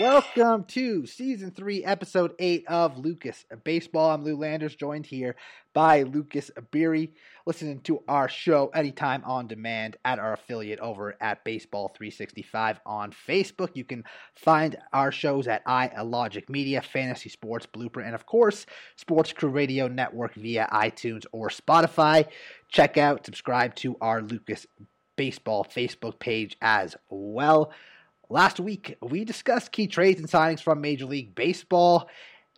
Welcome to season three, episode eight of LouCas Baseball. I'm Lou Landers, joined here by Lucas Abiri. Listening to our show anytime on demand at our affiliate over at Baseball 365 on Facebook. You can find our shows at iLogic Media, Fantasy Sports Blueprint, and of course, Sports Crew Radio Network via iTunes or Spotify. Check out, subscribe to our LouCas Baseball Facebook page as well. Last week, we discussed key trades and signings from Major League Baseball.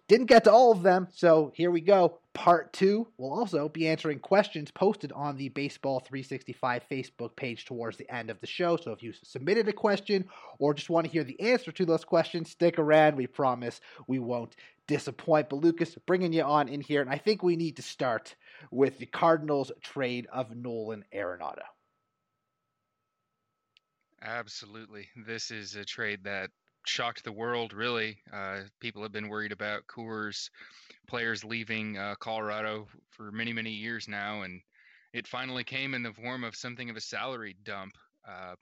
Didn't get to all of them, so here we go. Part two. We'll also be answering questions posted on the Baseball 365 Facebook page towards the end of the show. So if you submitted a question or just want to hear the answer to those questions, stick around. We promise we won't disappoint. But Lucas, bringing you on in here, and I think we need to start with the Cardinals trade of Nolan Arenado. Absolutely. This is a trade that shocked the world, really. Uh, people have been worried about Coors players leaving uh, Colorado for many, many years now, and it finally came in the form of something of a salary dump. Uh,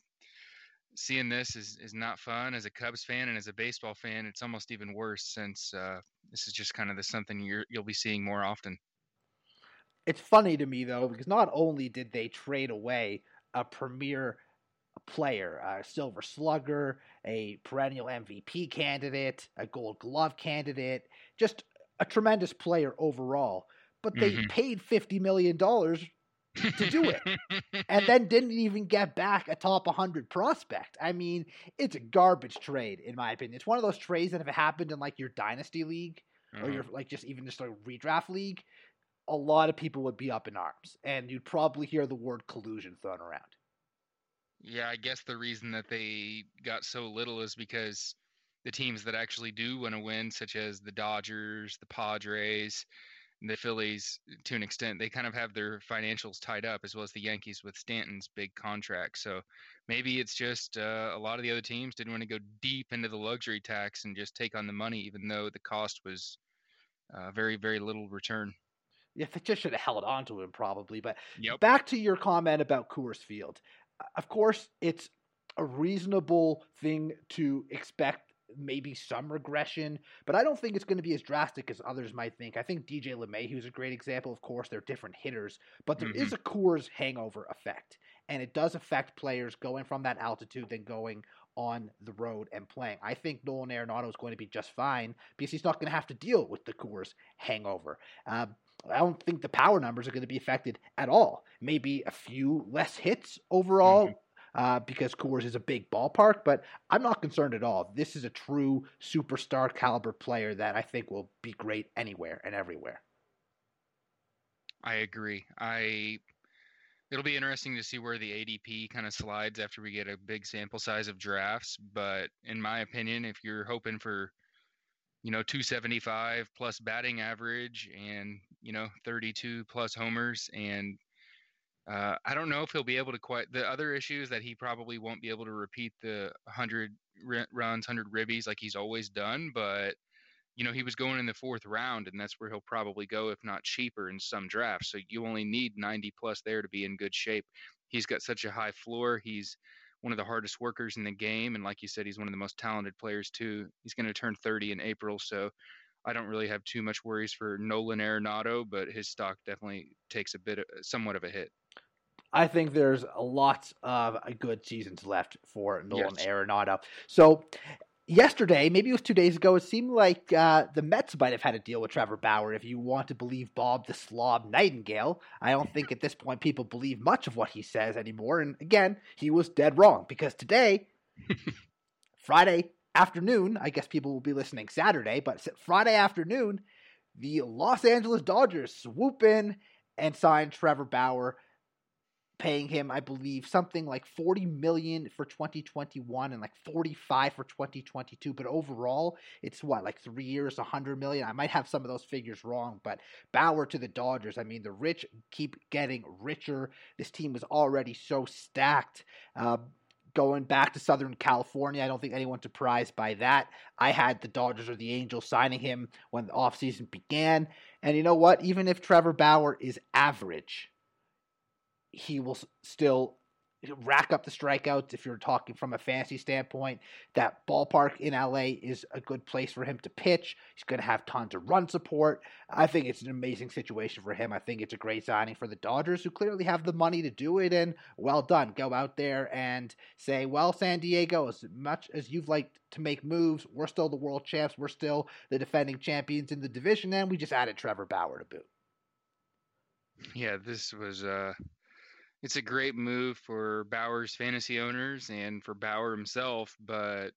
seeing this is, is not fun as a Cubs fan and as a baseball fan. It's almost even worse since uh, this is just kind of the something you you'll be seeing more often. It's funny to me, though, because not only did they trade away a premier player, a silver slugger, a perennial MVP candidate, a gold glove candidate, just a tremendous player overall. But they mm-hmm. paid $50 million to do it and then didn't even get back a top 100 prospect. I mean, it's a garbage trade, in my opinion. It's one of those trades that if it happened in like your dynasty league mm-hmm. or your like just even just a redraft league, a lot of people would be up in arms and you'd probably hear the word collusion thrown around. Yeah, I guess the reason that they got so little is because the teams that actually do want to win, such as the Dodgers, the Padres, the Phillies, to an extent, they kind of have their financials tied up, as well as the Yankees with Stanton's big contract. So maybe it's just uh, a lot of the other teams didn't want to go deep into the luxury tax and just take on the money, even though the cost was uh, very, very little return. Yeah, they just should have held on to him probably. But yep. back to your comment about Coors Field of course, it's a reasonable thing to expect maybe some regression, but I don't think it's going to be as drastic as others might think. I think DJ LeMahieu is a great example. Of course, they're different hitters, but there mm-hmm. is a Coors hangover effect, and it does affect players going from that altitude than going on the road and playing. I think Nolan Arenado is going to be just fine because he's not going to have to deal with the Coors hangover. Um, I don't think the power numbers are going to be affected at all. Maybe a few less hits overall. Mm-hmm. Uh, because Coors is a big ballpark, but I'm not concerned at all. This is a true superstar caliber player that I think will be great anywhere and everywhere. I agree. I it'll be interesting to see where the ADP kind of slides after we get a big sample size of drafts, but in my opinion, if you're hoping for you know 275 plus batting average and you know 32 plus homers and uh, I don't know if he'll be able to quite. The other issue is that he probably won't be able to repeat the 100 runs, 100 ribbies like he's always done. But you know, he was going in the fourth round, and that's where he'll probably go, if not cheaper, in some drafts. So you only need 90 plus there to be in good shape. He's got such a high floor. He's one of the hardest workers in the game. And like you said, he's one of the most talented players too. He's going to turn 30 in April, so I don't really have too much worries for Nolan Arenado, but his stock definitely takes a bit, of, somewhat of a hit. I think there's a lot of uh, good seasons left for Nolan yes. Arenado. So yesterday, maybe it was two days ago, it seemed like uh, the Mets might have had a deal with Trevor Bauer, if you want to believe Bob the Slob Nightengale. I don't think at this point people believe much of what he says anymore. And again, he was dead wrong because today, Friday afternoon, I guess people will be listening Saturday, but Friday afternoon, the Los Angeles Dodgers swoop in and sign Trevor Bauer paying him, I believe, something like 40 million for 2021 and like 45 for 2022. But overall, it's what, like three years, 100 million? I might have some of those figures wrong, but Bauer to the Dodgers. I mean, the rich keep getting richer. This team was already so stacked. Uh, going back to Southern California. I don't think anyone's surprised by that. I had the Dodgers or the Angels signing him when the offseason began. And you know what? Even if Trevor Bauer is average, he will still rack up the strikeouts if you're talking from a fantasy standpoint. That ballpark in LA is a good place for him to pitch. He's going to have tons of run support. I think it's an amazing situation for him. I think it's a great signing for the Dodgers, who clearly have the money to do it. And well done. Go out there and say, well, San Diego, as much as you've liked to make moves, we're still the world champs. We're still the defending champions in the division. And we just added Trevor Bauer to boot. Yeah, this was uh it's a great move for Bauer's fantasy owners and for Bauer himself, but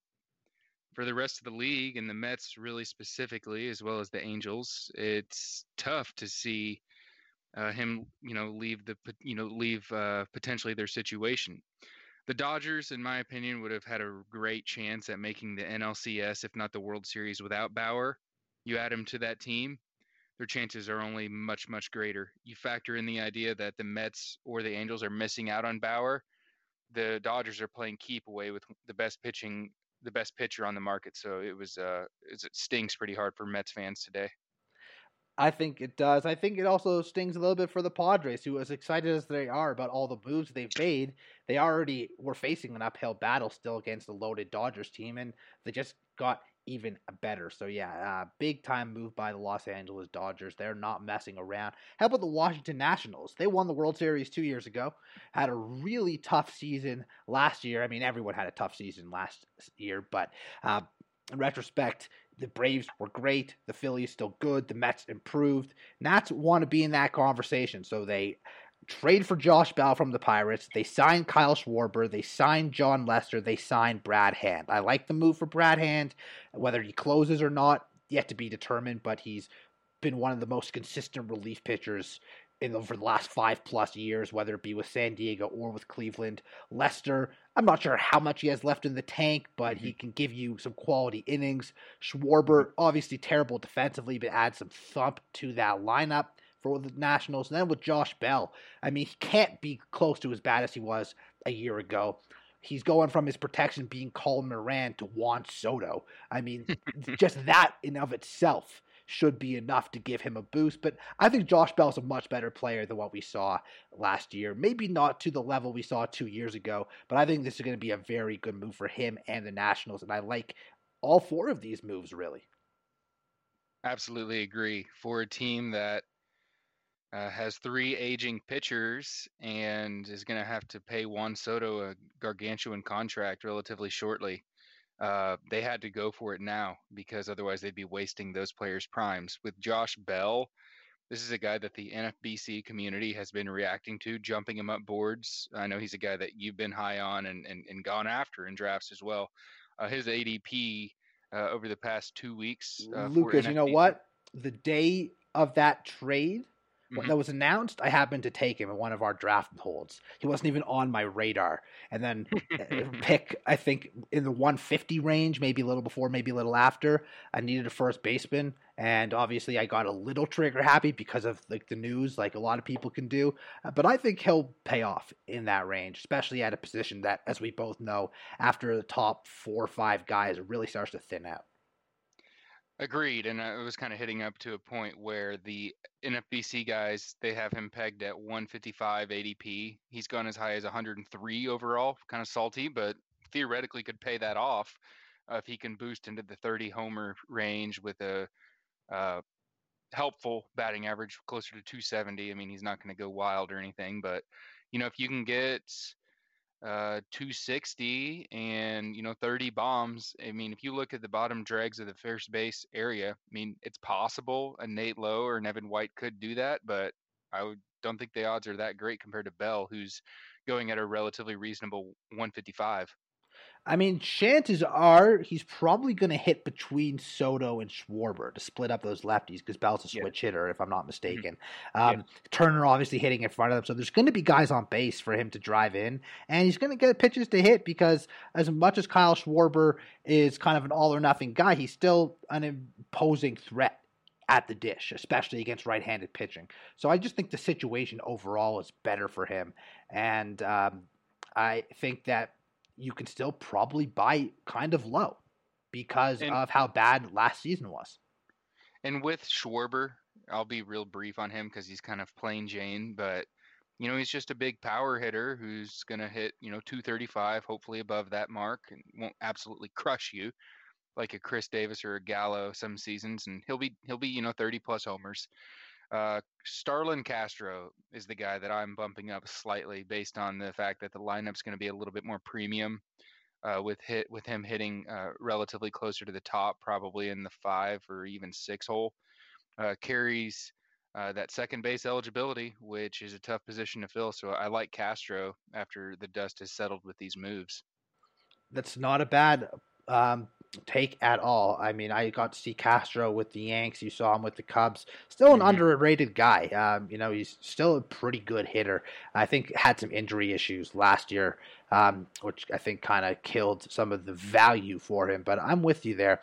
for the rest of the league and the Mets really specifically, as well as the Angels, it's tough to see uh, him, you know, leave the, you know, leave uh, potentially their situation. The Dodgers, in my opinion, would have had a great chance at making the NLCS, if not the World Series, without Bauer. You add him to that team, their chances are only much, much greater. You factor in the idea that the Mets or the Angels are missing out on Bauer. The Dodgers are playing keep away with the best pitching, the best pitcher on the market. So it was, uh, it stings pretty hard for Mets fans today. I think it does. I think it also stings a little bit for the Padres, who, as excited as they are about all the moves they've made, they already were facing an uphill battle still against the loaded Dodgers team, and they just got even better. So yeah, uh, big time move by the Los Angeles Dodgers. They're not messing around. How about the Washington Nationals? They won the World Series two years ago. Had a really tough season last year. I mean, everyone had a tough season last year, but uh, in retrospect, the Braves were great. The Phillies still good. The Mets improved. Nats want to be in that conversation, so they trade for Josh Bell from the Pirates. They signed Kyle Schwarber. They signed Jon Lester. They signed Brad Hand. I like the move for Brad Hand. Whether he closes or not, yet to be determined, but he's been one of the most consistent relief pitchers in over the last five plus years, whether it be with San Diego or with Cleveland. Lester, I'm not sure how much he has left in the tank, but he mm-hmm. can give you some quality innings. Schwarber, obviously terrible defensively, but adds some thump to that lineup for the Nationals. And then with Josh Bell, I mean, he can't be close to as bad as he was a year ago. He's going from his protection being Colin Moran to Juan Soto. I mean, just that in of itself should be enough to give him a boost. But I think Josh Bell is a much better player than what we saw last year. Maybe not to the level we saw two years ago, but I think this is going to be a very good move for him and the Nationals. And I like all four of these moves, really. Absolutely agree. For a team that uh, has three aging pitchers and is going to have to pay Juan Soto a gargantuan contract relatively shortly. Uh, they had to go for it now because otherwise they'd be wasting those players' primes. With Josh Bell, this is a guy that the NFBC community has been reacting to, jumping him up boards. I know he's a guy that you've been high on and, and, and gone after in drafts as well. Uh, his ADP uh, over the past two weeks. Uh, Lucas, you know what? The day of that trade, when mm-hmm. that was announced, I happened to take him in one of our draft holds. He wasn't even on my radar. And then uh, pick, I think, in the 150 range, maybe a little before, maybe a little after. I needed a first baseman, and obviously I got a little trigger happy because of like the news, like a lot of people can do. Uh, but I think he'll pay off in that range, especially at a position that, as we both know, after the top four or five guys, really starts to thin out. Agreed, and I was kind of hitting up to a point where the NFBC guys they have him pegged at 155 ADP. He's gone as high as 103 overall, kind of salty, but theoretically could pay that off uh, if he can boost into the 30 homer range with a uh, helpful batting average closer to 270. I mean, he's not going to go wild or anything, but you know, if you can get uh, 260 and you know 30 bombs. I mean, if you look at the bottom dregs of the first base area, I mean, it's possible a Nate Lowe or Nevin White could do that, but I would, don't think the odds are that great compared to Bell, who's going at a relatively reasonable 155. I mean, chances are he's probably going to hit between Soto and Schwarber to split up those lefties because Bell's a switch yeah. hitter, if I'm not mm-hmm. mistaken. Um, yeah. Turner obviously hitting in front of them, so there's going to be guys on base for him to drive in, and he's going to get pitches to hit because as much as Kyle Schwarber is kind of an all or nothing guy, he's still an imposing threat at the dish, especially against right-handed pitching. So I just think the situation overall is better for him, and um, I think that you can still probably buy kind of low because and, of how bad last season was. And with Schwarber, I'll be real brief on him because he's kind of plain Jane, but you know, he's just a big power hitter who's going to hit, you know, 235, hopefully above that mark, and won't absolutely crush you like a Chris Davis or a Gallo some seasons, and he'll be he'll be you know 30 plus homers. Uh, Starlin Castro is the guy that I'm bumping up slightly based on the fact that the lineup's going to be a little bit more premium uh, with hit with him hitting uh, relatively closer to the top, probably in the five or even six hole. Uh, carries uh, that second base eligibility, which is a tough position to fill. So I like Castro after the dust has settled with these moves. That's not a bad um, take at all. I mean, I got to see Castro with the Yanks. You saw him with the Cubs. Still an mm-hmm. underrated guy. Um, you know, he's still a pretty good hitter. I think had some injury issues last year, um, which I think kind of killed some of the value for him. But I'm with you there.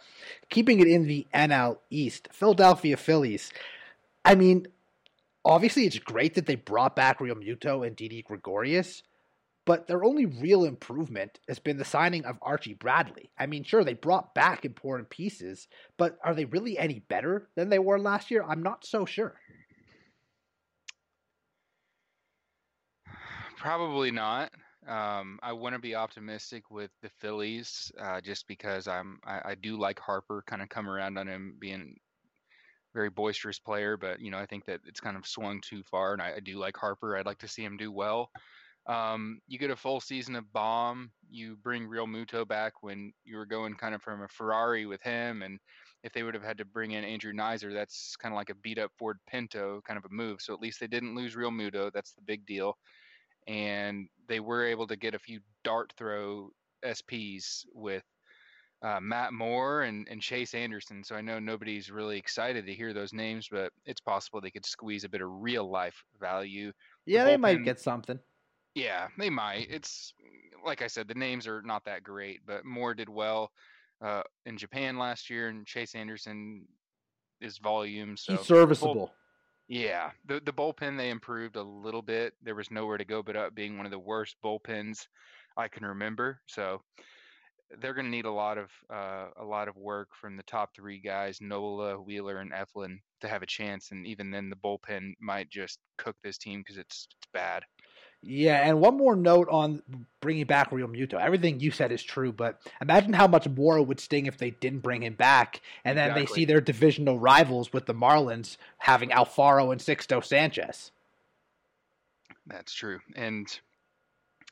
Keeping it in the NL East, Philadelphia Phillies. I mean, obviously it's great that they brought back Realmuto and Didi Gregorius but their only real improvement has been the signing of Archie Bradley. I mean, sure, they brought back important pieces, but are they really any better than they were last year? I'm not so sure. Probably not. Um, I want to be optimistic with the Phillies, uh, just because I'm I, I do like Harper. Kind of come around on him being very boisterous player, but you know I think that it's kind of swung too far, and I, I do like Harper. I'd like to see him do well. Um, you get a full season of Bohm. You bring Realmuto back when you were going kind of from a Ferrari with him, and if they would have had to bring in Andrew Knizner, that's kind of like a beat up Ford Pinto kind of a move. So at least they didn't lose Realmuto. That's the big deal. And they were able to get a few dart throw SPs with uh, Matt Moore and, and Chase Anderson. So I know nobody's really excited to hear those names, but it's possible they could squeeze a bit of real life value. Yeah, the they might get something. Yeah, they might. It's like I said, the names are not that great, but Moore did well uh, in Japan last year, and Chase Anderson is volume. So He's serviceable. Bull, yeah, the the bullpen they improved a little bit. There was nowhere to go but up, being one of the worst bullpens I can remember. So they're going to need a lot of uh, a lot of work from the top three guys, Nola, Wheeler, and Eflin, to have a chance. And even then, the bullpen might just cook this team because it's it's bad. Yeah, and one more note on bringing back Realmuto. Everything you said is true, but imagine how much more it would sting if they didn't bring him back, and then exactly. they see their divisional rivals with the Marlins having Alfaro and Sixto Sanchez. That's true, and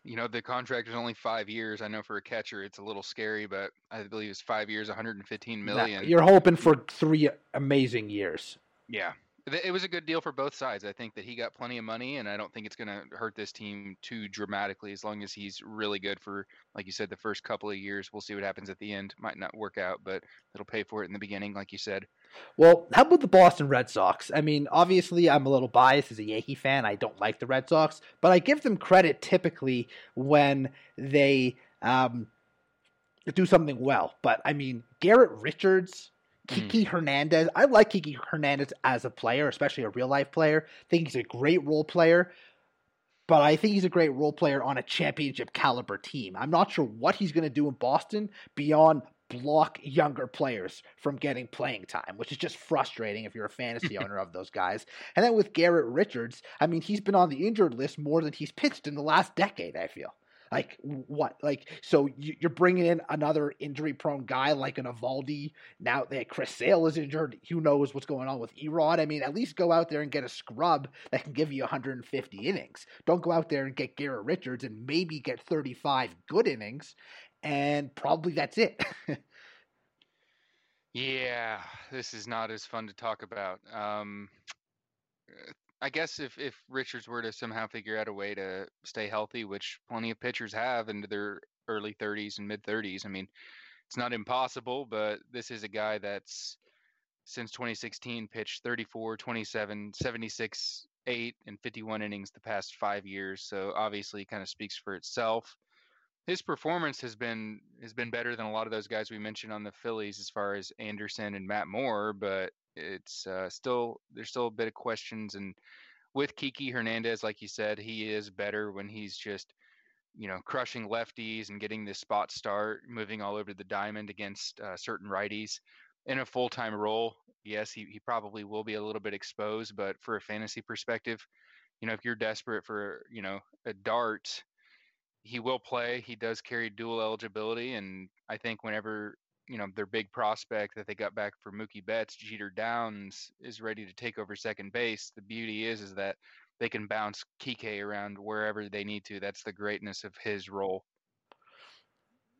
you know the contract is only five years. I know for a catcher it's a little scary, but I believe it's five years, 115 million. You're hoping for three amazing years. Yeah, it was a good deal for both sides. I think that he got plenty of money, and I don't think it's going to hurt this team too dramatically as long as he's really good for, like you said, the first couple of years. We'll see what happens at the end. Might not work out, but it'll pay for it in the beginning, like you said. Well, how about the Boston Red Sox? I mean, obviously, I'm a little biased as a Yankee fan. I don't like the Red Sox, but I give them credit typically when they um, do something well. But I mean, Garrett Richards Kiki mm. Hernandez. I like Kiki Hernandez as a player, especially a real life player. I think he's a great role player, but I think he's a great role player on a championship caliber team. I'm not sure what he's going to do in Boston beyond block younger players from getting playing time, which is just frustrating if you're a fantasy owner of those guys. And then with Garrett Richards, I mean, he's been on the injured list more than he's pitched in the last decade, I feel. Like what? Like so you're bringing in another injury-prone guy like an Eovaldi. Now that Chris Sale is injured, who knows what's going on with Erod? I mean, at least go out there and get a scrub that can give you 150 innings. Don't go out there and get Garrett Richards and maybe get 35 good innings, and probably that's it. yeah, this is not as fun to talk about. Um, I guess if if Richards were to somehow figure out a way to stay healthy, which plenty of pitchers have into their early 30s and mid 30s, I mean, it's not impossible, but this is a guy that's since 2016 pitched 34, 27, 76, 8 and 51 innings the past 5 years, so obviously kind of speaks for itself. His performance has been has been better than a lot of those guys we mentioned on the Phillies as far as Anderson and Matt Moore, but it's uh, still there's still a bit of questions and with Kiki Hernandez, like you said, he is better when he's just you know crushing lefties and getting the spot start, moving all over the diamond against uh, certain righties in a full time role. Yes, he, he probably will be a little bit exposed, but for a fantasy perspective, you know, if you're desperate for, you know, a dart, he will play. He does carry dual eligibility, and I think whenever you know their big prospect that they got back for Mookie Betts, Jeter Downs is ready to take over second base. The beauty is is that they can bounce Kike around wherever they need to. That's the greatness of his role.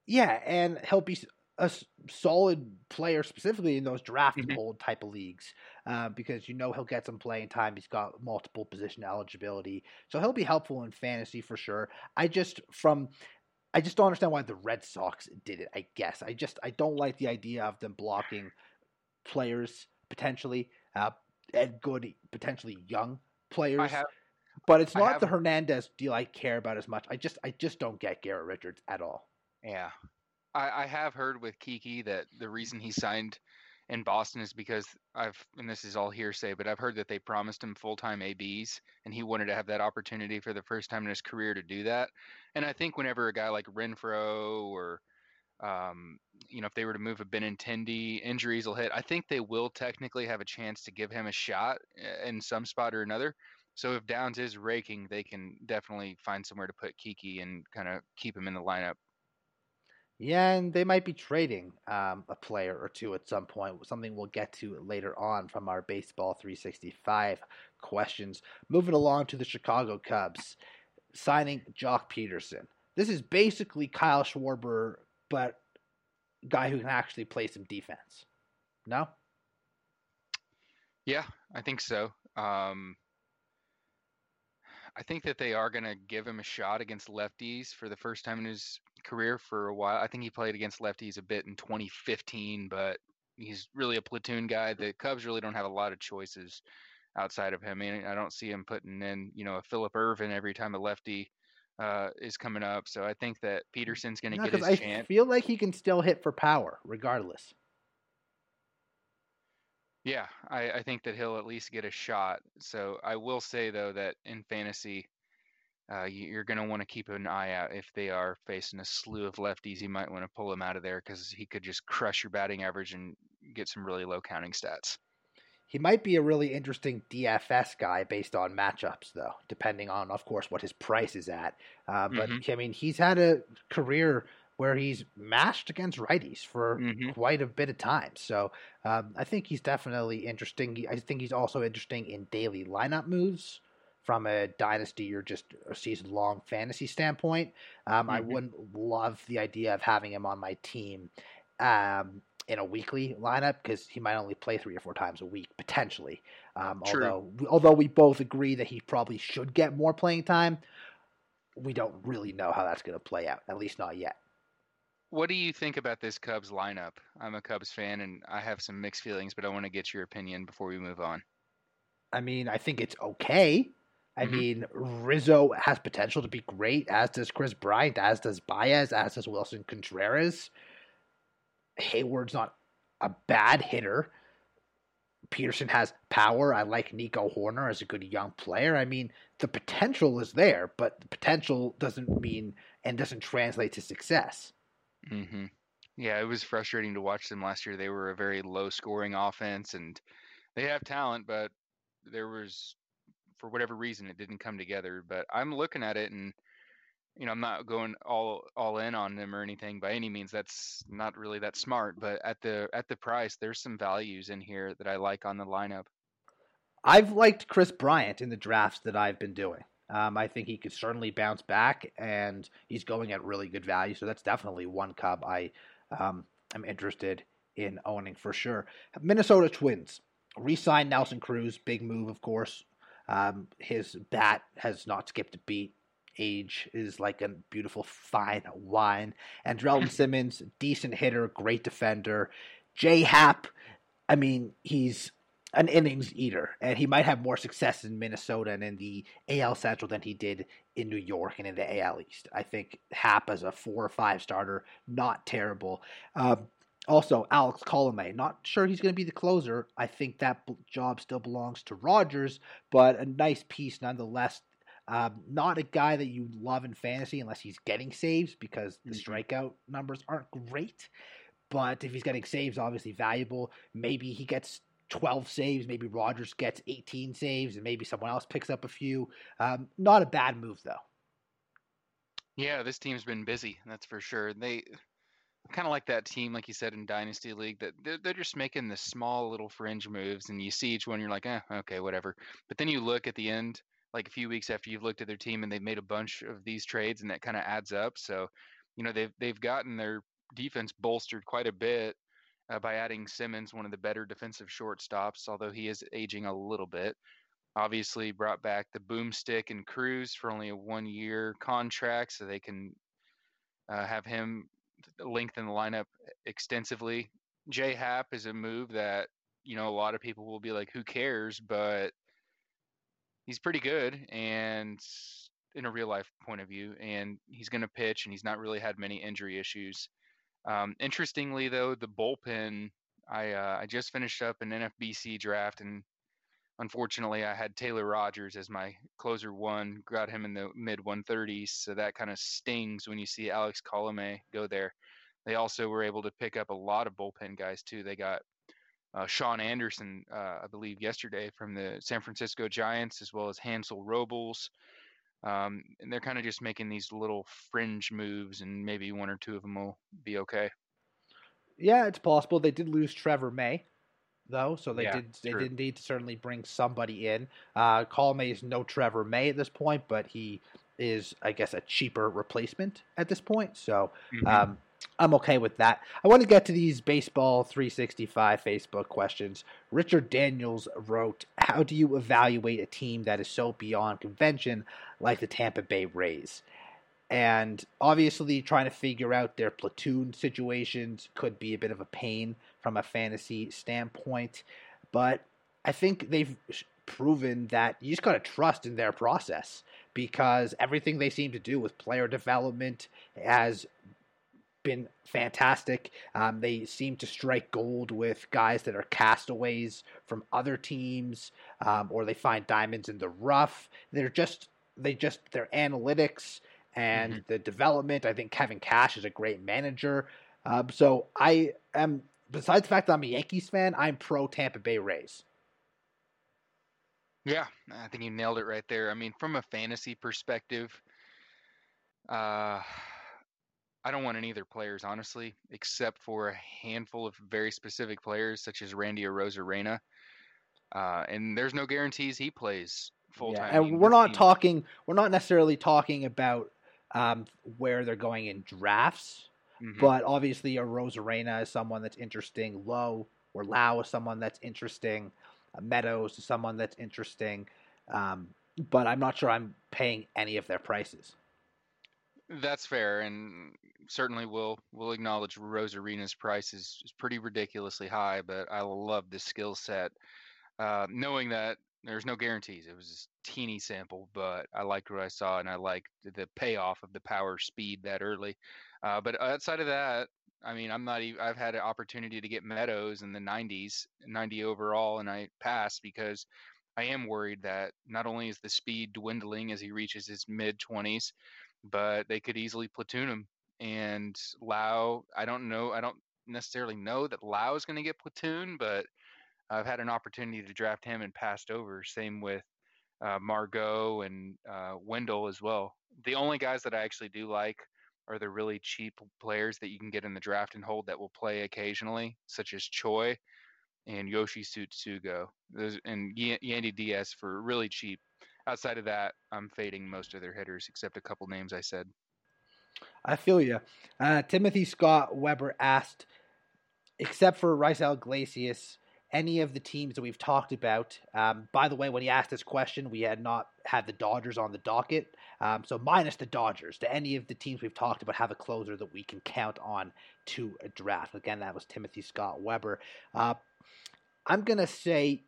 Yeah, and he'll be a solid player specifically in those draft mm-hmm. type of leagues uh, because you know he'll get some playing time. He's got multiple position eligibility, so he'll be helpful in fantasy for sure. I just from I just don't understand why the Red Sox did it. I guess I just I don't like the idea of them blocking players potentially uh, and good potentially young players. Have, but it's not have, the Hernandez deal I care about as much. I just I just don't get Garrett Richards at all. Yeah, I, I have heard with Kiki that the reason he signed in Boston is because I've and this is all hearsay, but I've heard that they promised him full time ABs and he wanted to have that opportunity for the first time in his career to do that. And I think whenever a guy like Renfroe or um, you know, if they were to move a Benintendi, injuries will hit. I think they will technically have a chance to give him a shot eh, in some spot or another. So if Downs is raking, they can definitely find somewhere to put Kiki and kind of keep him in the lineup. Yeah, and they might be trading um, a player or two at some point. Something we'll get to later on from our baseball 365 questions. Moving along to the Chicago Cubs, signing Joc Pederson. This is basically Kyle Schwarber, but guy who can actually play some defense. No. Yeah, I think so. Um, I think that they are going to give him a shot against lefties for the first time in his career for a while. I think he played against lefties a bit in 2015, but he's really a platoon guy. The Cubs really don't have a lot of choices outside of him. I mean, I don't see him putting in, you know, a Phillip Ervin every time a lefty uh, is coming up. So I think that Pederson's going to no, get his I chance. I feel like he can still hit for power regardless. Yeah, I, I think that he'll at least get a shot. So I will say though that in fantasy, uh, you're going to want to keep an eye out if they are facing a slew of lefties. You might want to pull him out of there because he could just crush your batting average and get some really low counting stats. He might be a really interesting DFS guy based on matchups, though, depending on, of course, what his price is at. Uh, but mm-hmm. I mean, he's had a career where he's mashed against righties for mm-hmm. quite a bit of time. So um, I think he's definitely interesting. I think he's also interesting in daily lineup moves from a dynasty or just a season long fantasy standpoint. Um, mm-hmm. I wouldn't love the idea of having him on my team um, in a weekly lineup because he might only play three or four times a week potentially. Um, although although we both agree that he probably should get more playing time, we don't really know how that's going to play out. At least not yet. What do you think about this Cubs lineup? I'm a Cubs fan and I have some mixed feelings, but I want to get your opinion before we move on. I mean, I think it's okay. I mm-hmm. mean, Rizzo has potential to be great, as does Kris Bryant, as does Baez, as does Willson Contreras. Hayward's not a bad hitter. Pederson has power. I like Nico Hoerner as a good young player. I mean, the potential is there, but the potential doesn't mean and doesn't translate to success. Mm-hmm. Yeah, it was frustrating to watch them last year. They were a very low scoring offense and they have talent, but there was, for whatever reason, it didn't come together. But I'm looking at it and, you know, I'm not going all all in on them or anything by any means. That's not really that smart. But at the at the price, there's some values in here that I like on the lineup. I've liked Kris Bryant in the drafts that I've been doing. Um, I think he could certainly bounce back, and he's going at really good value. So that's definitely one Cub I um, am interested in owning for sure. Minnesota Twins re-signed Nelson Cruz, big move, of course. Um, his bat has not skipped a beat. Age is like a beautiful fine wine. And Andrelton Simmons, decent hitter, great defender. J Happ, I mean, he's an innings eater, and he might have more success in Minnesota and in the AL Central than he did in New York and in the AL East. I think Happ as a four or five starter, not terrible. Um, also, Alex Colomé, not sure he's going to be the closer. I think that job still belongs to Rogers, but a nice piece nonetheless. Um, not a guy that you love in fantasy unless he's getting saves because the mm-hmm. strikeout numbers aren't great. But if he's getting saves, obviously valuable. Maybe he gets 12 saves. Maybe Rogers gets 18 saves, and maybe someone else picks up a few. Um, not a bad move, though. Yeah, this team's been busy. That's for sure. They kind of like that team, like you said in Dynasty League, that they're, they're just making the small little fringe moves, and you see each one, you're like, eh, okay, whatever. But then you look at the end, like a few weeks after you've looked at their team, and they've made a bunch of these trades, and that kind of adds up. So, you know, they've they've gotten their defense bolstered quite a bit uh, by adding Simmons, one of the better defensive shortstops, although he is aging a little bit. Obviously, brought back the boomstick and Cruz for only a one year contract, so they can uh, have him lengthen the lineup extensively. J Happ is a move that you know a lot of people will be like, "Who cares?" But he's pretty good, and in a real life point of view, and he's going to pitch, and he's not really had many injury issues. Um, interestingly, though, the bullpen, I uh, I just finished up an NFBC draft, and unfortunately, I had Taylor Rogers as my closer one. Got him in the mid 130s, so that kind of stings when you see Alex Colome go there. They also were able to pick up a lot of bullpen guys too. They got uh, Shaun Anderson, uh, I believe, yesterday from the San Francisco Giants, as well as Hansel Robles. Um, and they're kind of just making these little fringe moves, and maybe one or two of them will be okay. Yeah, it's possible. They did lose Trevor May, though, so they yeah, did they true. did need to certainly bring somebody in. Uh, Colome is no Trevor May at this point, but he is, I guess, a cheaper replacement at this point. So mm-hmm. um, I'm okay with that. I want to get to these baseball 365 Facebook questions. Richard Daniels wrote, "How do you evaluate a team that is so beyond convention like the Tampa Bay Rays?" And obviously, trying to figure out their platoon situations could be a bit of a pain from a fantasy standpoint. But I think they've proven that you just got to trust in their process because everything they seem to do with player development has been fantastic. Um, they seem to strike gold with guys that are castaways from other teams, um, or they find diamonds in the rough. They're just they just their analytics and mm-hmm. the development. I think Kevin Cash is a great manager. Um, so I am, besides the fact that I'm a Yankees fan, I'm pro Tampa Bay Rays. Yeah, I think you nailed it right there. I mean, from a fantasy perspective, uh, I don't want any of their players, honestly, except for a handful of very specific players, such as Randy or Arozarena. Uh, and there's no guarantees he plays full time. Yeah, and we're not team. talking. We're not necessarily talking about um, where they're going in drafts, mm-hmm. but obviously a Arozarena is someone that's interesting. Low or Lau is someone that's interesting. Uh, Meadows is someone that's interesting. Um, but I'm not sure I'm paying any of their prices. That's fair, and certainly we'll we'll acknowledge Arena's price is, is pretty ridiculously high, but I love the skill set. Uh, knowing that there's no guarantees, it was a teeny sample, but I liked what I saw, and I liked the payoff of the power speed that early. Uh, but outside of that, I mean, I'm not even. I've had an opportunity to get Meadows in the 90s, 90 overall, and I passed because I am worried that not only is the speed dwindling as he reaches his mid 20s, but they could easily platoon him. And Lau, I don't know, I don't necessarily know that Lau is going to get platoon, but I've had an opportunity to draft him and passed over. Same with uh, Margot and uh, Wendle as well. The only guys that I actually do like are the really cheap players that you can get in the draft and hold that will play occasionally, such as Choi and Yoshi Tsutsugo. Those and Yandy Diaz for really cheap outside of that, I'm fading most of their hitters except a couple names I said. I feel you. Uh, Timothy Scott Weber asked, except for Raisel Iglesias, any of the teams that we've talked about. Um, by the way, when he asked this question, we had not had the Dodgers on the docket. Um, so minus the Dodgers, do any of the teams we've talked about have a closer that we can count on to a draft? Again, that was Timothy Scott Weber. Uh, I'm gonna say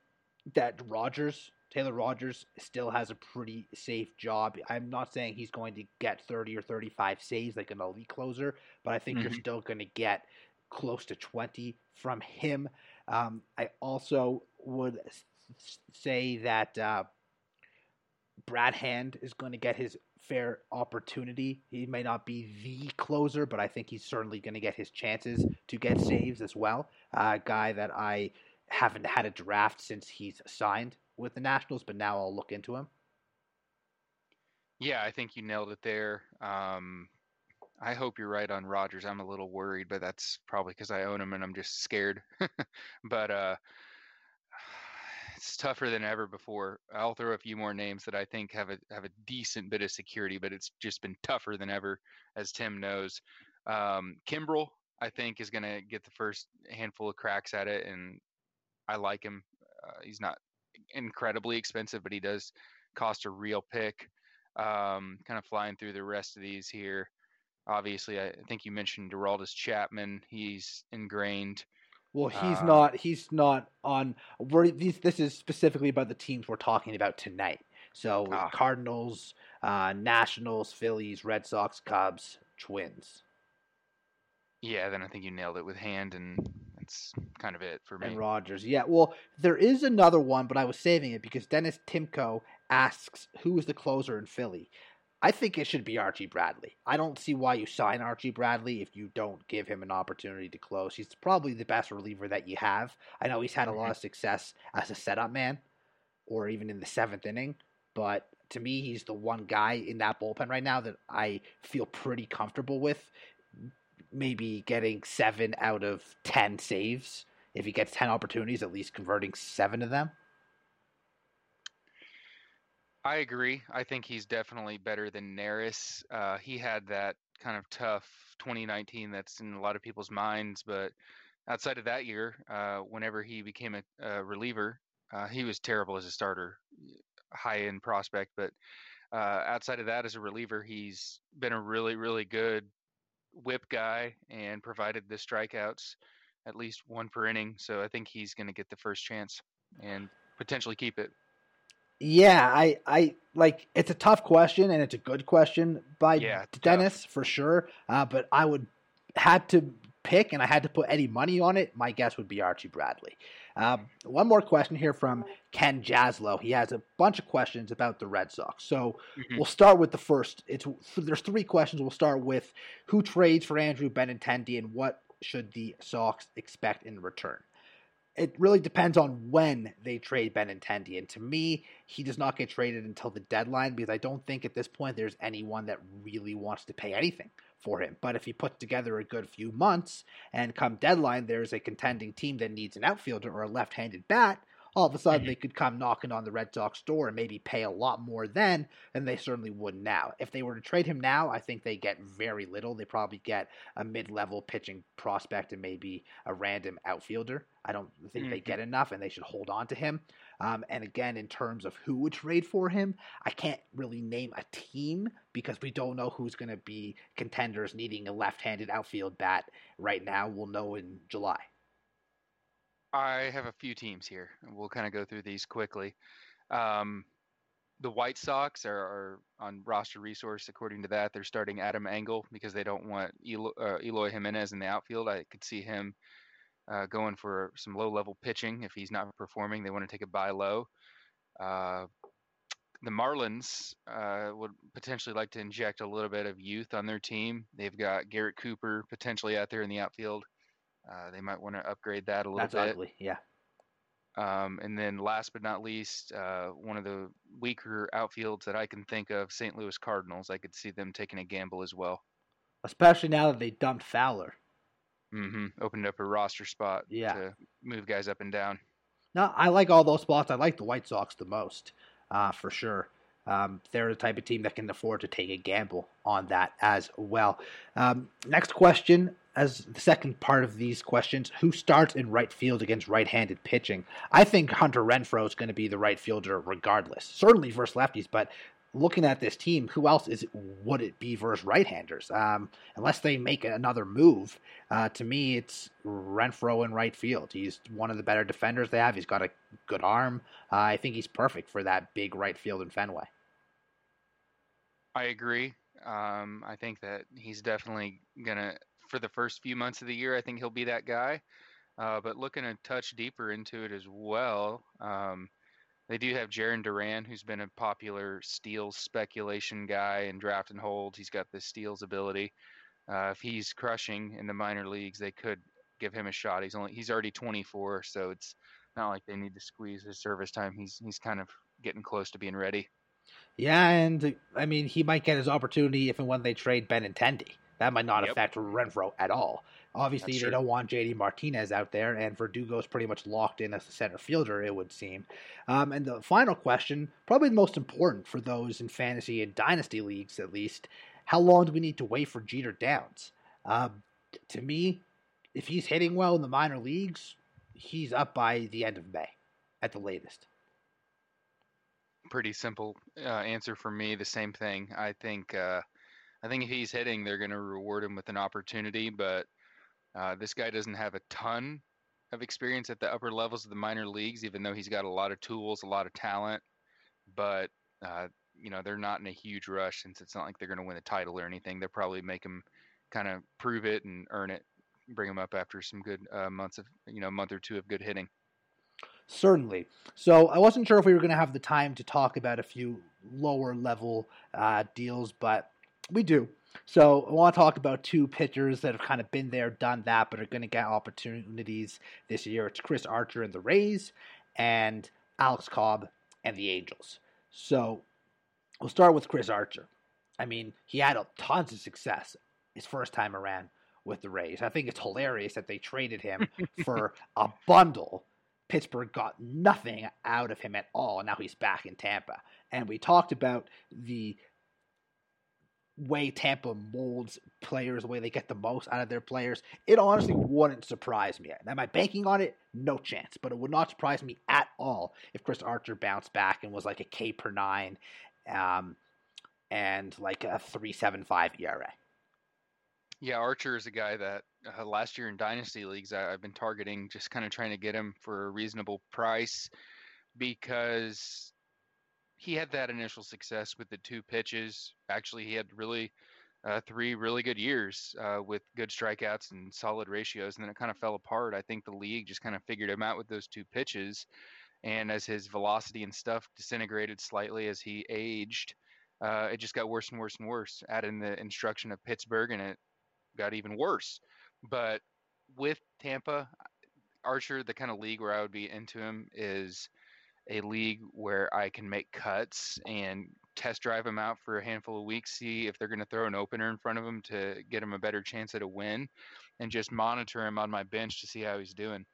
that Rogers Taylor Rogers still has a pretty safe job. I'm not saying he's going to get 30 or 35 saves like an elite closer, but I think mm-hmm. you're still going to get close to 20 from him. Um, I also would say that uh, Brad Hand is going to get his fair opportunity. He may not be the closer, but I think he's certainly going to get his chances to get saves as well. A uh, guy that I haven't had a draft since he's signed with the Nationals, but now I'll look into him. Yeah, I think you nailed it there. Um, I hope you're right on Rogers. I'm a little worried, but that's probably because I own him and I'm just scared. but uh, it's tougher than ever before. I'll throw a few more names that I think have a have a decent bit of security, but it's just been tougher than ever, as Tim knows. Um, Kimbrel, I think, is going to get the first handful of cracks at it, and I like him. Uh, he's not incredibly expensive, but he does cost a real pick. Um, kind of flying through the rest of these here. Obviously, I think you mentioned Aroldis Chapman. He's ingrained. Well, he's uh, not. He's not on. We're, these, this is specifically about the teams we're talking about tonight. So uh, Cardinals, uh, Nationals, Phillies, Red Sox, Cubs, Twins. Yeah, then I think you nailed it with hand, and that's kind of it for me. And Rogers, yeah. Well, there is another one, but I was saving it because Dennis Timko asks who is the closer in Philly. I think it should be Archie Bradley. I don't see why you sign Archie Bradley if you don't give him an opportunity to close. He's probably the best reliever that you have. I know he's had a lot mm-hmm. of success as a setup man or even in the seventh inning, but to me, he's the one guy in that bullpen right now that I feel pretty comfortable with. Maybe getting seven out of 10 saves. If he gets 10 opportunities, at least converting seven of them. I agree. I think he's definitely better than Neris. Uh, he had that kind of tough 2019 that's in a lot of people's minds, but outside of that year, uh, whenever he became a, a reliever, uh, he was terrible as a starter, high end prospect. But uh, outside of that, as a reliever, he's been a really, really good whip guy and provided the strikeouts at least one per inning. So I think he's going to get the first chance and potentially keep it. Yeah, I, I like it's a tough question and it's a good question by yeah, Dennis tough. for sure. Uh, but I would had to pick and I had to put any money on it. My guess would be Archie Bradley. Um, one more question here from Ken Jaslow. He has a bunch of questions about the Red Sox. So mm-hmm. we'll start with the first. It's there's three questions. We'll start with who trades for Andrew Benintendi and what should the Sox expect in return it really depends on when they trade Benintendi. And to me, he does not get traded until the deadline because I don't think at this point there's anyone that really wants to pay anything for him. But if he puts together a good few months and come deadline, there's a contending team that needs an outfielder or a left handed bat, all of a sudden mm-hmm. they could come knocking on the Red Sox door and maybe pay a lot more then than they certainly would now. If they were to trade him now, I think they get very little. They probably get a mid level pitching prospect and maybe a random outfielder. I don't think mm-hmm. they get enough and they should hold on to him. Um, and again, in terms of who would trade for him, I can't really name a team because we don't know who's going to be contenders needing a left handed outfield bat right now. We'll know in July. I have a few teams here, we'll kind of go through these quickly. Um, the White Sox are, are, on roster resource. According to that, they're starting Adam Engel because they don't want Eloy, uh, Eloy Jimenez in the outfield. I could see him uh, going for some low level pitching if he's not performing. They want to take a buy low. Uh, the Marlins uh, would potentially like to inject a little bit of youth on their team. They've got Garrett Cooper potentially out there in the outfield. Uh, they might want to upgrade that a little That's bit. ugly, yeah. Um, and then last but not least, uh, one of the weaker outfields that I can think of, St. Louis Cardinals. I could see them taking a gamble as well. Especially now that they dumped Fowler. Mm-hmm. Opened up a roster spot yeah. to move guys up and down. No, I like all those spots. I like the White Sox the most, uh, for sure. Um, they're the type of team that can afford to take a gamble on that as well. Um, next question as the second part of these questions, who starts in right field against right-handed pitching? I think Hunter Renfroe is going to be the right fielder regardless. Certainly versus lefties, but looking at this team, who else is would it be versus right-handers? Um, unless they make another move, uh, to me, it's Renfroe in right field. He's one of the better defenders they have. He's got a good arm. Uh, I think he's perfect for that big right field in Fenway. I agree. Um, I think that he's definitely gonna for the first few months of the year. I think he'll be that guy. Uh, but looking a touch deeper into it as well, um, they do have Jarren Duran, who's been a popular steals speculation guy and draft and hold. He's got the steals ability. Uh, if he's crushing in the minor leagues, they could give him a shot. He's only he's already 24, so it's not like they need to squeeze his service time. He's he's kind of getting close to being ready. Yeah, and I mean he might get his opportunity if and when they trade Ben Benintendi. That might not yep. affect Renfroe at all. Obviously, That's they true. don't want JD Martinez out there, and Verdugo's pretty much locked in as a center fielder, it would seem. Um, and the final question, probably the most important for those in fantasy and dynasty leagues at least, how long do we need to wait for Jeter Downs? Um, to me, if he's hitting well in the minor leagues, he's up by the end of May at the latest. Pretty simple uh, answer for me. The same thing. I think. Uh, I think if he's hitting, they're going to reward him with an opportunity. But uh, this guy doesn't have a ton of experience at the upper levels of the minor leagues, even though he's got a lot of tools, a lot of talent. But uh, you know, they're not in a huge rush since it's not like they're going to win a title or anything. They'll probably make him kind of prove it and earn it bring him up after some good uh, months of you know month or two of good hitting. Certainly. So I wasn't sure if we were going to have the time to talk about a few lower level uh, deals, but we do. So I want to talk about two pitchers that have kind of been there, done that, but are going to get opportunities this year. It's Chris Archer and the Rays, and Alex Cobb and the Angels. So we'll start with Chris Archer. I mean, he had a, tons of success his first time around with the Rays. I think it's hilarious that they traded him for a bundle. Pittsburgh got nothing out of him at all. Now he's back in Tampa. And we talked about the way Tampa molds players, the way they get the most out of their players. It honestly wouldn't surprise me. Am I banking on it? No chance. But it would not surprise me at all if Chris Archer bounced back and was like a K per nine um, and like a 3.75 ERA. Yeah, Archer is a guy that uh, last year in dynasty leagues I, have been targeting, just kind of trying to get him for a reasonable price because he had that initial success with the two pitches. Actually, he had really uh, three really good years uh, with good strikeouts and solid ratios, and then it kind of fell apart. I think the league just kind of figured him out with those two pitches, and as his velocity and stuff disintegrated slightly as he aged. Uh, it just got worse and worse and worse. Add in the instruction of Pittsburgh, and it got even worse. But with Tampa, Archer, the kind of league where I would be into him is a league where I can make cuts and test drive him out for a handful of weeks, see if they're going to throw an opener in front of him to get him a better chance at a win, and just monitor him on my bench to see how he's doing.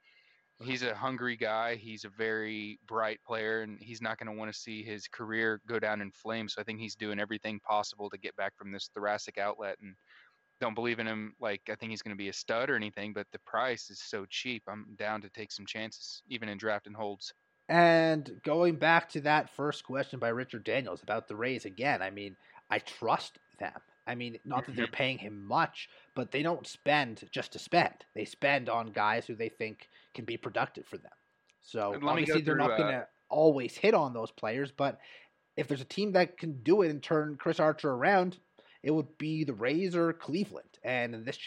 He's a hungry guy. He's a very bright player, and he's not going to want to see his career go down in flames. So I think he's doing everything possible to get back from this thoracic outlet and don't believe in him like I think he's going to be a stud or anything, but the price is so cheap. I'm down to take some chances, even in draft and holds. And going back to that first question by Richard Daniels about the Rays again, I mean, I trust them. I mean, not that they're mm-hmm. paying him much, but they don't spend just to spend. They spend on guys who they think can be productive for them. So obviously, they're not going to uh... always hit on those players, but if there's a team that can do it and turn Chris Archer around, it would be the Rays or Cleveland, and in this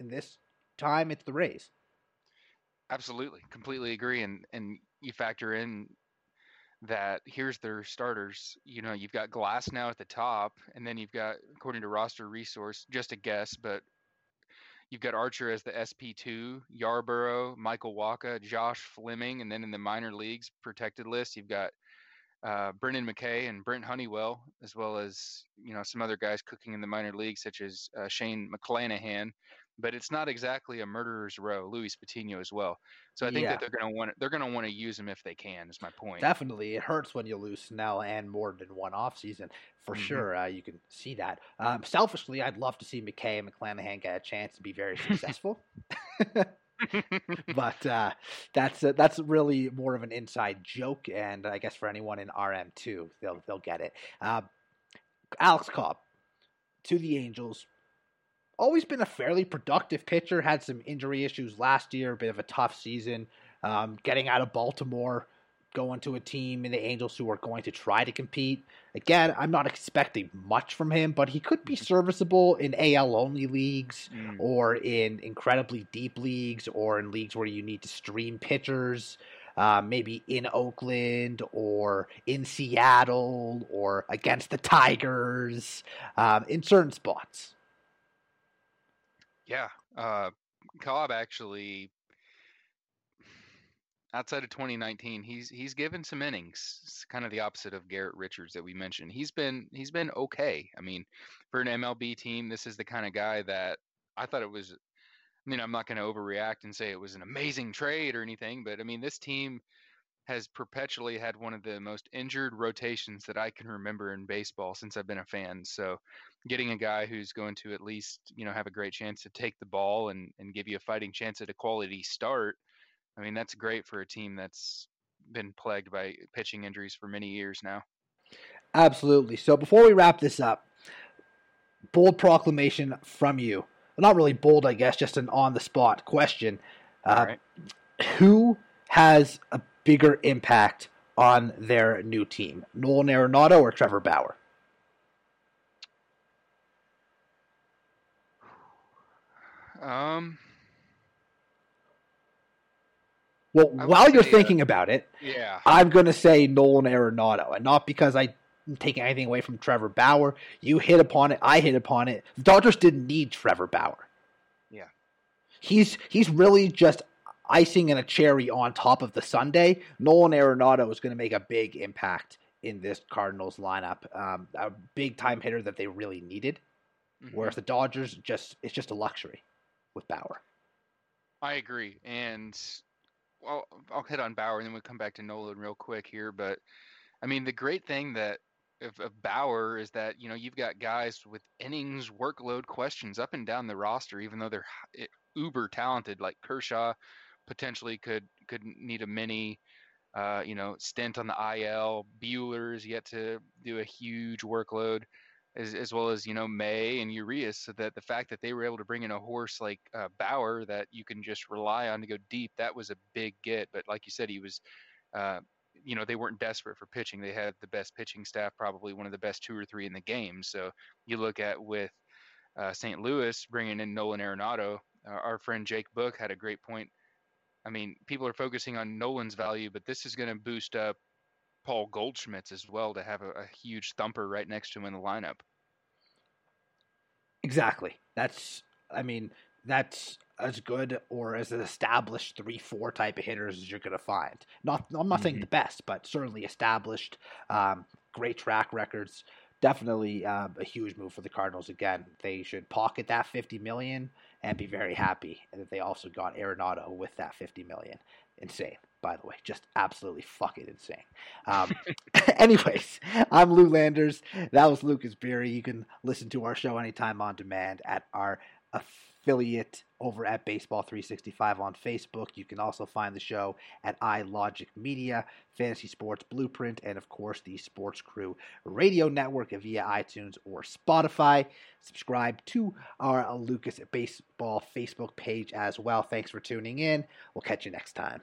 in this time, it's the Rays. Absolutely, completely agree, and and you factor in that here's their starters. You know, you've got Glasnow at the top, and then you've got, according to roster resource, just a guess, but you've got Archer as the SP2, Yarbrough, Michael Wacha, Josh Fleming, and then in the minor leagues protected list, you've got uh, McKay and Brent Honeywell, as well as you know some other guys cooking in the minor leagues, such as uh, Shane McClanahan. But it's not exactly a murderer's row. Luis Patino as well. So I think yeah. that they're going to want they're going to want to use him if they can. Is my point. Definitely, it hurts when you lose Snell and more than one off season for mm-hmm. sure. Uh, you can see that. Um, selfishly, I'd love to see McKay and McClanahan get a chance to be very successful. but uh, that's uh, that's really more of an inside joke, and I guess for anyone in RM two, they'll they'll get it. Uh, Alex Cobb to the Angels. Always been a fairly productive pitcher. Had some injury issues last year, a bit of a tough season. Um, getting out of Baltimore, going to a team in the Angels who are going to try to compete. Again, I'm not expecting much from him, but he could be mm-hmm. serviceable in AL only leagues mm. or in incredibly deep leagues or in leagues where you need to stream pitchers. Uh, maybe in Oakland or in Seattle or against the Tigers um, in certain spots. Yeah. Uh, Cobb actually outside of 2019, he's he's given some innings. It's kind of the opposite of Garrett Richards that we mentioned. He's been he's been okay. I mean, for an MLB team, this is the kind of guy that I thought it was. I mean, I'm not going to overreact and say it was an amazing trade or anything, but I mean, this team has perpetually had one of the most injured rotations that I can remember in baseball since I've been a fan. So, getting a guy who's going to at least you know have a great chance to take the ball and and give you a fighting chance at a quality start I mean, that's great for a team that's been plagued by pitching injuries for many years now. Absolutely. So before we wrap this up, bold proclamation from you. Well, not really bold, I guess, just an on the spot question. Uh, right. Who has a bigger impact on their new team, Nolan Arenado or Trevor Bauer? Um, well, while you're thinking about it, yeah, I'm going to say Nolan Arenado, and not because I am taking anything away from Trevor Bauer. You hit upon it. I hit upon it. The Dodgers didn't need Trevor Bauer. Yeah, he's he's really just icing and a cherry on top of the sundae, Nolan Arenado is going to make a big impact in this Cardinals lineup. Um, a big time hitter that they really needed. Mm-hmm. Whereas the Dodgers just it's just a luxury with Bauer. I agree, and I'll, I'll hit on Bauer and then we'll come back to Nolan real quick here. But I mean, the great thing that of, of Bauer is that you know you've got guys with innings workload questions up and down the roster, even though they're uber talented. Like Kershaw potentially could could need a mini, uh, you know, stint on the IL. Buehler's yet to do a huge workload as, as well as you know May and Urias, so that the fact that they were able to bring in a horse like uh, Bauer that you can just rely on to go deep, that was a big get. But like you said, he was, uh, you know, they weren't desperate for pitching. They had the best pitching staff, probably one of the best two or three in the game. So you look at with uh, St. Louis bringing in Nolan Arenado. our friend Jake Book had a great point. I mean, people are focusing on Nolan's value, but this is going to boost up Paul Goldschmidt's as well to have a, a huge thumper right next to him in the lineup. Exactly. That's I mean, that's as good or as an established three four type of hitters as you're going to find. Not I'm not mm-hmm. saying the best, but certainly established, um, great track records. Definitely uh, a huge move for the Cardinals. Again, they should pocket that 50 million and be very happy that they also got Arenado with that 50 million. Insane by the way. Just absolutely fucking insane. Um, anyways, I'm Lou Landers. That was Lucas Beery. You can listen to our show anytime on demand at our affiliate over at Baseball 365 on Facebook. You can also find the show at iLogic Media, Fantasy Sports Blueprint, and of course the Sports Crew Radio Network via iTunes or Spotify. Subscribe to our LouCas Baseball Facebook page as well. Thanks for tuning in. We'll catch you next time.